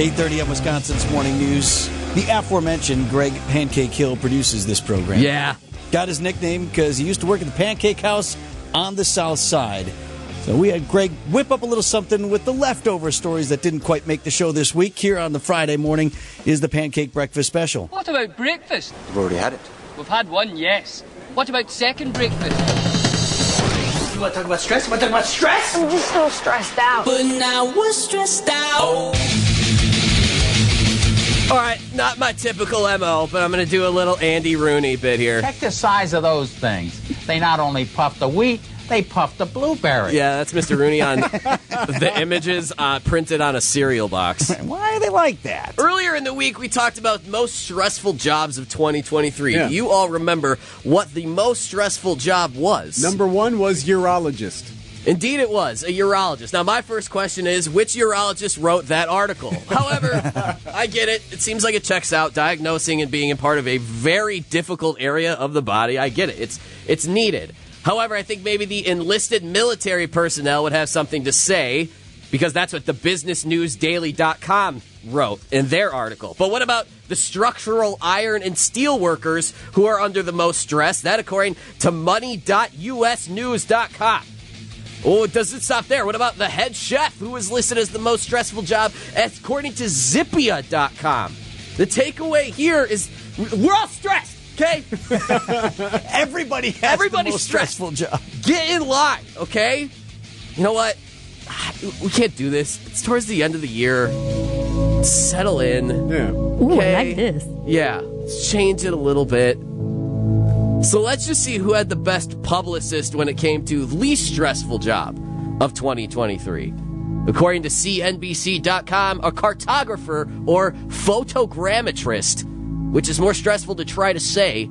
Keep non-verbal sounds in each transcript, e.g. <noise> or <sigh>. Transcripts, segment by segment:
8.30 on Wisconsin's Morning News. The aforementioned Greg Pancake Hill produces this program. Yeah. Got his nickname because he used to work at the Pancake House on the south side. So we had Greg whip up a little something with the leftover stories that didn't quite make the show this week. Here on the Friday morning is the Pancake Breakfast Special. What about breakfast? We've already had it. We've had one, yes. What about second breakfast? You want to talk about stress? You want to talk about stress? I'm just so stressed out. But now we're stressed out. Oh. All right, not my typical MO, but I'm going to do a little Andy Rooney bit here. Check the size of those things. They not only puff the wheat, they puff the blueberry. Yeah, that's Mr. Rooney on <laughs> the images uh, printed on a cereal box. Why are they like that? Earlier in the week, we talked about most stressful jobs of 2023. Yeah. Do you all remember what the most stressful job was? Number one was urologist. Indeed, it was a urologist. Now, my first question is which urologist wrote that article? <laughs> However, I get it. It seems like it checks out. Diagnosing and being a part of a very difficult area of the body. I get it. It's it's needed. However, I think maybe the enlisted military personnel would have something to say because that's what the businessnewsdaily.com wrote in their article. But what about the structural iron and steel workers who are under the most stress? That according to money.usnews.com. Oh, it doesn't stop there. What about the head chef who is listed as the most stressful job according to Zippia.com? The takeaway here is we're all stressed, okay? <laughs> Everybody has Everybody's the most stressful job. Get in line, okay? You know what? We can't do this. It's towards the end of the year. Settle in. Yeah. Ooh, I Okay. like this. Yeah, let's change it a little bit. So let's just see who had the best publicist when it came to least stressful job of 2023. According to CNBC.com, a cartographer or photogrammetrist, which is more stressful to try to say,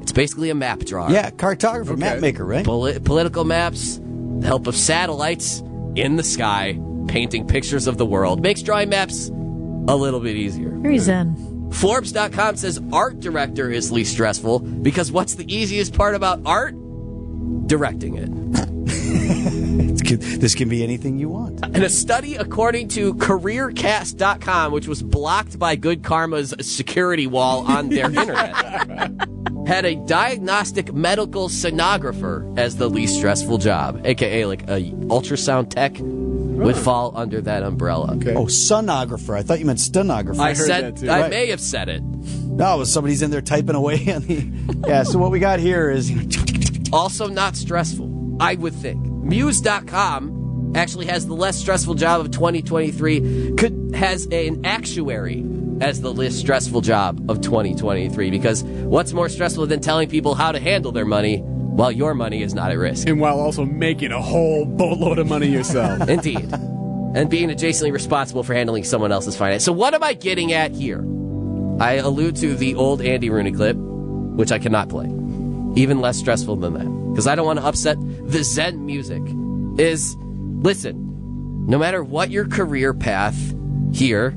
it's basically a map drawer. Yeah, cartographer, map maker, right? Poli- political maps, the help of satellites in the sky, painting pictures of the world, makes drawing maps a little bit easier. Very zen. Forbes.com says art director is least stressful because what's the easiest part about art? Directing it. <laughs> This can be anything you want. In a study according to careercast.com, which was blocked by Good Karma's security wall on their <laughs> internet, had a diagnostic medical sonographer as the least stressful job, aka like a ultrasound tech would fall under that umbrella. Okay. Oh, sonographer. I thought you meant stenographer. I heard said that too. I Right. may have said it. No, somebody's in there typing away <laughs> on the. Yeah, so what we got here is. Also not stressful, I would think. Muse.com actually has the less stressful job of 2023, could has an actuary as the least stressful job of 2023 because what's more stressful than telling people how to handle their money while your money is not at risk? And while also making a whole boatload of money yourself. <laughs> Indeed. And being adjacently responsible for handling someone else's finance. So what am I getting at here? I allude to the old Andy Rooney clip, which I cannot play. Even less stressful than that. Because I don't want to upset the Zen music. Is listen, no matter what your career path here,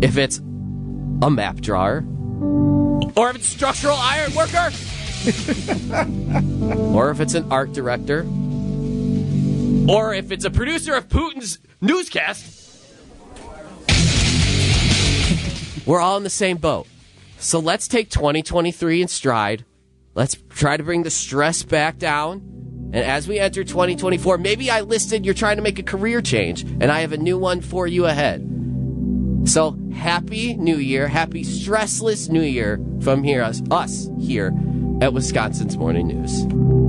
if it's a map drawer, or if it's structural iron worker, <laughs> or if it's an art director, or if it's a producer of Putin's newscast, we're all in the same boat. So let's take 2023 in stride. Let's try to bring the stress back down. And as we enter 2024, maybe I listed you're trying to make a career change, and I have a new one for you ahead. So happy New Year, happy stressless New Year from here, us, us here at Wisconsin's Morning News.